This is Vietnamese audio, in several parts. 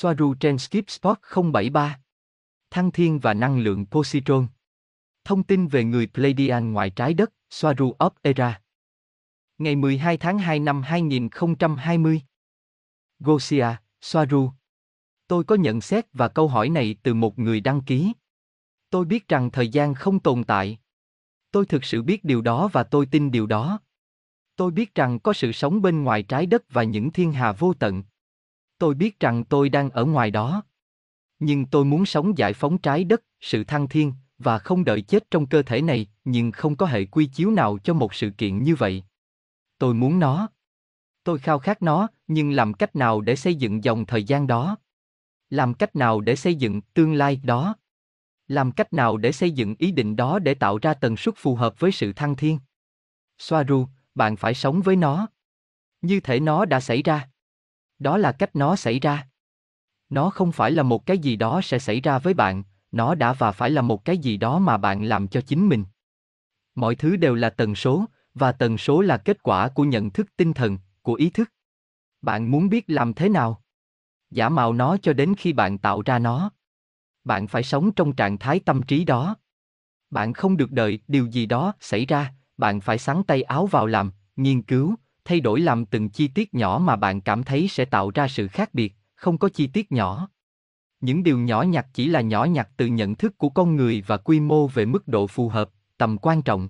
Soaru trên Skip Spot 073. Thăng thiên và năng lượng positron. Thông tin về người Pleiadian ngoài trái đất, Soaru of Era. Ngày 12 tháng 2 năm 2020. Gosia, Soaru. Tôi có nhận xét và câu hỏi này từ một người đăng ký. Tôi biết rằng thời gian không tồn tại. Tôi thực sự biết điều đó và tôi tin điều đó. Tôi biết rằng có sự sống bên ngoài trái đất và những thiên hà vô tận. Tôi biết rằng tôi đang ở ngoài đó. Nhưng tôi muốn sống giải phóng trái đất, sự thăng thiên, và không đợi chết trong cơ thể này, nhưng không có hệ quy chiếu nào cho một sự kiện như vậy. Tôi muốn nó. Tôi khao khát nó, nhưng làm cách nào để xây dựng dòng thời gian đó? Làm cách nào để xây dựng tương lai đó? Làm cách nào để xây dựng ý định đó để tạo ra tần suất phù hợp với sự thăng thiên? Soaru, bạn phải sống với nó. Như thể nó đã xảy ra. Đó là cách nó xảy ra. Nó không phải là một cái gì đó sẽ xảy ra với bạn, nó đã và phải là một cái gì đó mà bạn làm cho chính mình. Mọi thứ đều là tần số, và tần số là kết quả của nhận thức tinh thần, của ý thức. Bạn muốn biết làm thế nào? Giả mạo nó cho đến khi bạn tạo ra nó. Bạn phải sống trong trạng thái tâm trí đó. Bạn không được đợi điều gì đó xảy ra, bạn phải sắn tay áo vào làm, nghiên cứu, thay đổi làm từng chi tiết nhỏ mà bạn cảm thấy sẽ tạo ra sự khác biệt, không có chi tiết nhỏ. Những điều nhỏ nhặt chỉ là nhỏ nhặt từ nhận thức của con người và quy mô về mức độ phù hợp, tầm quan trọng.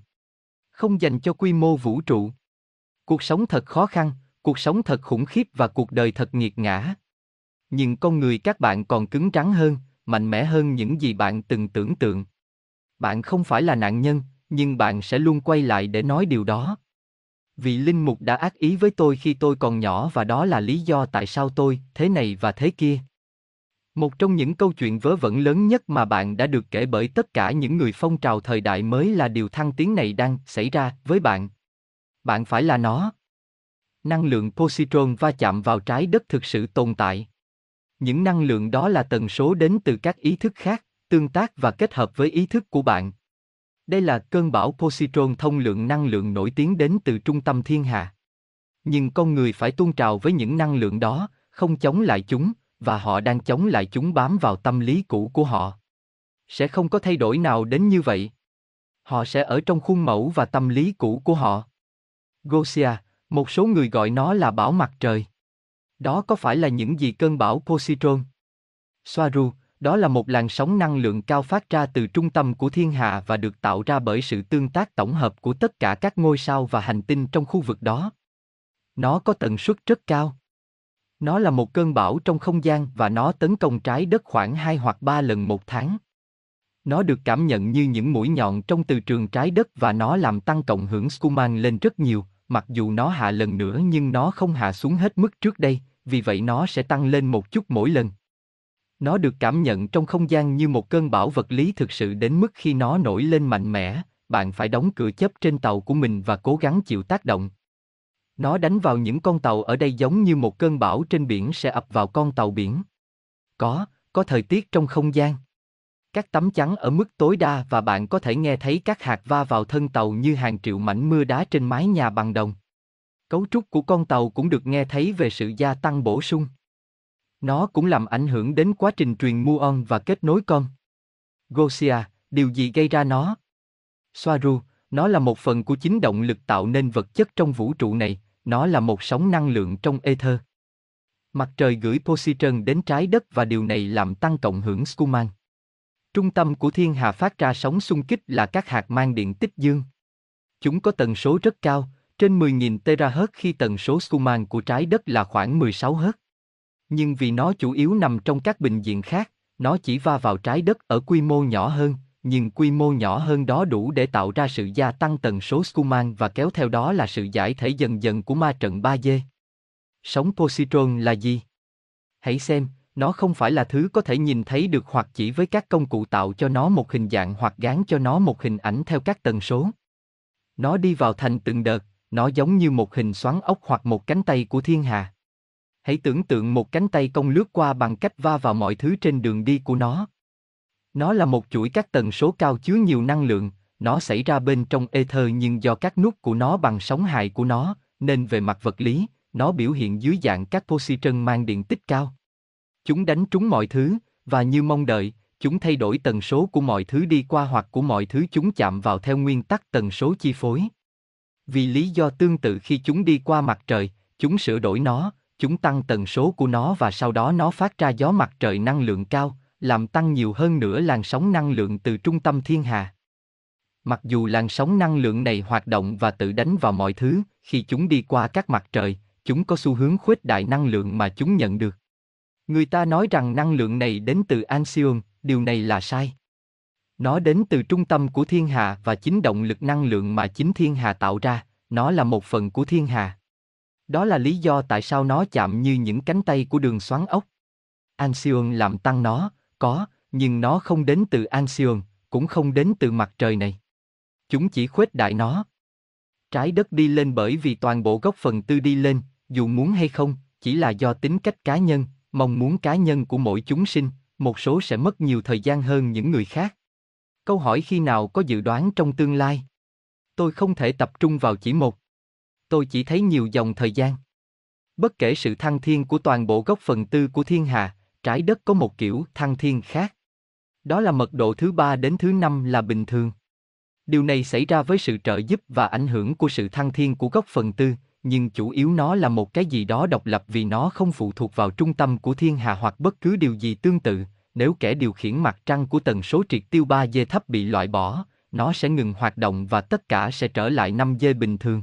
Không dành cho quy mô vũ trụ. Cuộc sống thật khó khăn, cuộc sống thật khủng khiếp và cuộc đời thật nghiệt ngã. Nhưng con người các bạn còn cứng rắn hơn, mạnh mẽ hơn những gì bạn từng tưởng tượng. Bạn không phải là nạn nhân, nhưng bạn sẽ luôn quay lại để nói điều đó. Vị linh mục đã ác ý với tôi khi tôi còn nhỏ và đó là lý do tại sao tôi thế này và thế kia. Một trong những câu chuyện vớ vẩn lớn nhất mà bạn đã được kể bởi tất cả những người phong trào thời đại mới là điều thăng tiến này đang xảy ra với bạn. Bạn phải là nó. Năng lượng positron va chạm vào trái đất thực sự tồn tại. Những năng lượng đó là tần số đến từ các ý thức khác, tương tác và kết hợp với ý thức của bạn. Đây là cơn bão positron thông lượng năng lượng nổi tiếng đến từ trung tâm thiên hà. Nhưng con người phải tuôn trào với những năng lượng đó, không chống lại chúng, và họ đang chống lại chúng bám vào tâm lý cũ của họ. Sẽ không có thay đổi nào đến như vậy. Họ sẽ ở trong khuôn mẫu và tâm lý cũ của họ. Gosia, một số người gọi nó là bão mặt trời. Đó có phải là những gì cơn bão positron? Soaru, đó là một làn sóng năng lượng cao phát ra từ trung tâm của thiên hà và được tạo ra bởi sự tương tác tổng hợp của tất cả các ngôi sao và hành tinh trong khu vực đó. Nó có tần suất rất cao. Nó là một cơn bão trong không gian và nó tấn công trái đất khoảng 2 hoặc 3 lần một tháng. Nó được cảm nhận như những mũi nhọn trong từ trường trái đất và nó làm tăng cộng hưởng Schumann lên rất nhiều, mặc dù nó hạ lần nữa nhưng nó không hạ xuống hết mức trước đây, vì vậy nó sẽ tăng lên một chút mỗi lần. Nó được cảm nhận trong không gian như một cơn bão vật lý thực sự đến mức khi nó nổi lên mạnh mẽ, bạn phải đóng cửa chấp trên tàu của mình và cố gắng chịu tác động. Nó đánh vào những con tàu ở đây giống như một cơn bão trên biển sẽ ập vào con tàu biển. Có, có thời tiết trong không gian. Các tấm chắn ở mức tối đa và bạn có thể nghe thấy các hạt va vào thân tàu như hàng triệu mảnh mưa đá trên mái nhà bằng đồng. Cấu trúc của con tàu cũng được nghe thấy về sự gia tăng bổ sung. Nó cũng làm ảnh hưởng đến quá trình truyền muon và kết nối con. Gosia, điều gì gây ra nó? Soaru, nó là một phần của chính động lực tạo nên vật chất trong vũ trụ này, nó là một sóng năng lượng trong ether. Mặt trời gửi positron đến trái đất và điều này làm tăng cộng hưởng Schumann. Trung tâm của thiên hà phát ra sóng xung kích là các hạt mang điện tích dương. Chúng có tần số rất cao, trên 10.000 terahertz khi tần số Schumann của trái đất là khoảng 16 hertz. Nhưng vì nó chủ yếu nằm trong các bình diện khác, nó chỉ va vào trái đất ở quy mô nhỏ hơn, nhưng quy mô nhỏ hơn đó đủ để tạo ra sự gia tăng tần số Schumann và kéo theo đó là sự giải thể dần dần của ma trận 3D. Sóng positron là gì? Hãy xem, nó không phải là thứ có thể nhìn thấy được hoặc chỉ với các công cụ tạo cho nó một hình dạng hoặc gán cho nó một hình ảnh theo các tần số. Nó đi vào thành từng đợt, nó giống như một hình xoắn ốc hoặc một cánh tay của thiên hà. Hãy tưởng tượng một cánh tay công lướt qua bằng cách va vào mọi thứ trên đường đi của nó. Nó là một chuỗi các tần số cao chứa nhiều năng lượng, nó xảy ra bên trong ether nhưng do các nút của nó bằng sóng hài của nó, nên về mặt vật lý, nó biểu hiện dưới dạng các positron mang điện tích cao. Chúng đánh trúng mọi thứ, và như mong đợi, chúng thay đổi tần số của mọi thứ đi qua hoặc của mọi thứ chúng chạm vào theo nguyên tắc tần số chi phối. Vì lý do tương tự khi chúng đi qua mặt trời, chúng sửa đổi nó, chúng tăng tần số của nó và sau đó nó phát ra gió mặt trời năng lượng cao, làm tăng nhiều hơn nữa làn sóng năng lượng từ trung tâm thiên hà. Mặc dù làn sóng năng lượng này hoạt động và tự đánh vào mọi thứ, khi chúng đi qua các mặt trời, chúng có xu hướng khuếch đại năng lượng mà chúng nhận được. Người ta nói rằng năng lượng này đến từ Anxion, điều này là sai. Nó đến từ trung tâm của thiên hà và chính động lực năng lượng mà chính thiên hà tạo ra, nó là một phần của thiên hà. Đó là lý do tại sao nó chạm như những cánh tay của đường xoắn ốc. Anxion làm tăng nó, có, nhưng nó không đến từ Anxion, cũng không đến từ mặt trời này. Chúng chỉ khuếch đại nó. Trái đất đi lên bởi vì toàn bộ gốc phần tư đi lên, dù muốn hay không, chỉ là do tính cách cá nhân, mong muốn cá nhân của mỗi chúng sinh, một số sẽ mất nhiều thời gian hơn những người khác. Câu hỏi khi nào có dự đoán trong tương lai? Tôi không thể tập trung vào chỉ một. Tôi chỉ thấy nhiều dòng thời gian. Bất kể sự thăng thiên của toàn bộ gốc phần tư của thiên hà, trái đất có một kiểu thăng thiên khác. Đó là mật độ thứ ba đến thứ năm là bình thường. Điều này xảy ra với sự trợ giúp và ảnh hưởng của sự thăng thiên của gốc phần tư, nhưng chủ yếu nó là một cái gì đó độc lập vì nó không phụ thuộc vào trung tâm của thiên hà hoặc bất cứ điều gì tương tự. Nếu kẻ điều khiển mặt trăng của tần số triệt tiêu 3 dê thấp bị loại bỏ, nó sẽ ngừng hoạt động và tất cả sẽ trở lại 5 dê bình thường.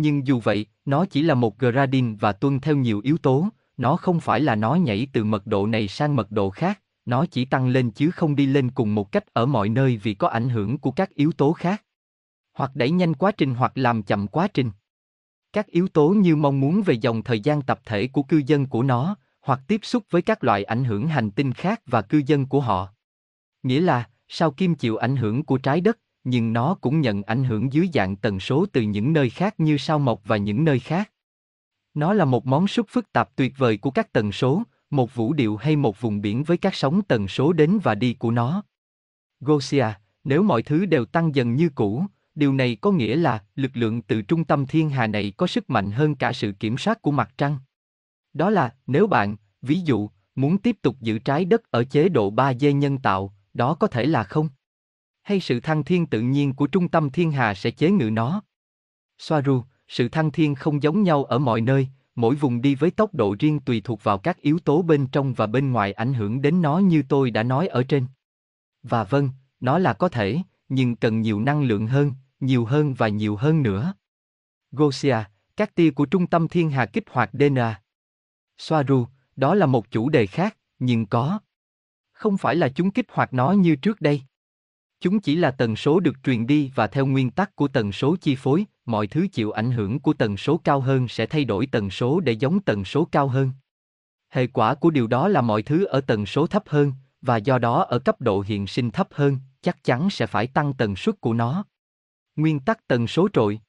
Nhưng dù vậy, nó chỉ là một gradient và tuân theo nhiều yếu tố, nó không phải là nó nhảy từ mật độ này sang mật độ khác, nó chỉ tăng lên chứ không đi lên cùng một cách ở mọi nơi vì có ảnh hưởng của các yếu tố khác. Hoặc đẩy nhanh quá trình hoặc làm chậm quá trình. Các yếu tố như mong muốn về dòng thời gian tập thể của cư dân của nó, hoặc tiếp xúc với các loại ảnh hưởng hành tinh khác và cư dân của họ. Nghĩa là, sao kim chịu ảnh hưởng của trái đất, nhưng nó cũng nhận ảnh hưởng dưới dạng tần số từ những nơi khác như sao mộc và những nơi khác. Nó là một món súp phức tạp tuyệt vời của các tần số, một vũ điệu hay một vùng biển với các sóng tần số đến và đi của nó. Gosia, nếu mọi thứ đều tăng dần như cũ, điều này có nghĩa là lực lượng từ trung tâm thiên hà này có sức mạnh hơn cả sự kiểm soát của mặt trăng. Đó là, nếu bạn, ví dụ, muốn tiếp tục giữ trái đất ở chế độ 3D nhân tạo, đó có thể là không. Hay sự thăng thiên tự nhiên của trung tâm thiên hà sẽ chế ngự nó. Soaru, sự thăng thiên không giống nhau ở mọi nơi, mỗi vùng đi với tốc độ riêng tùy thuộc vào các yếu tố bên trong và bên ngoài ảnh hưởng đến nó như tôi đã nói ở trên. Và vâng, nó là có thể, nhưng cần nhiều năng lượng hơn, nhiều hơn và nhiều hơn nữa. Gosia, các tia của trung tâm thiên hà kích hoạt DNA. Soaru, đó là một chủ đề khác, nhưng có. Không phải là chúng kích hoạt nó như trước đây. Chúng chỉ là tần số được truyền đi và theo nguyên tắc của tần số chi phối, mọi thứ chịu ảnh hưởng của tần số cao hơn sẽ thay đổi tần số để giống tần số cao hơn. Hệ quả của điều đó là mọi thứ ở tần số thấp hơn, và do đó ở cấp độ hiện sinh thấp hơn, chắc chắn sẽ phải tăng tần suất của nó. Nguyên tắc tần số trội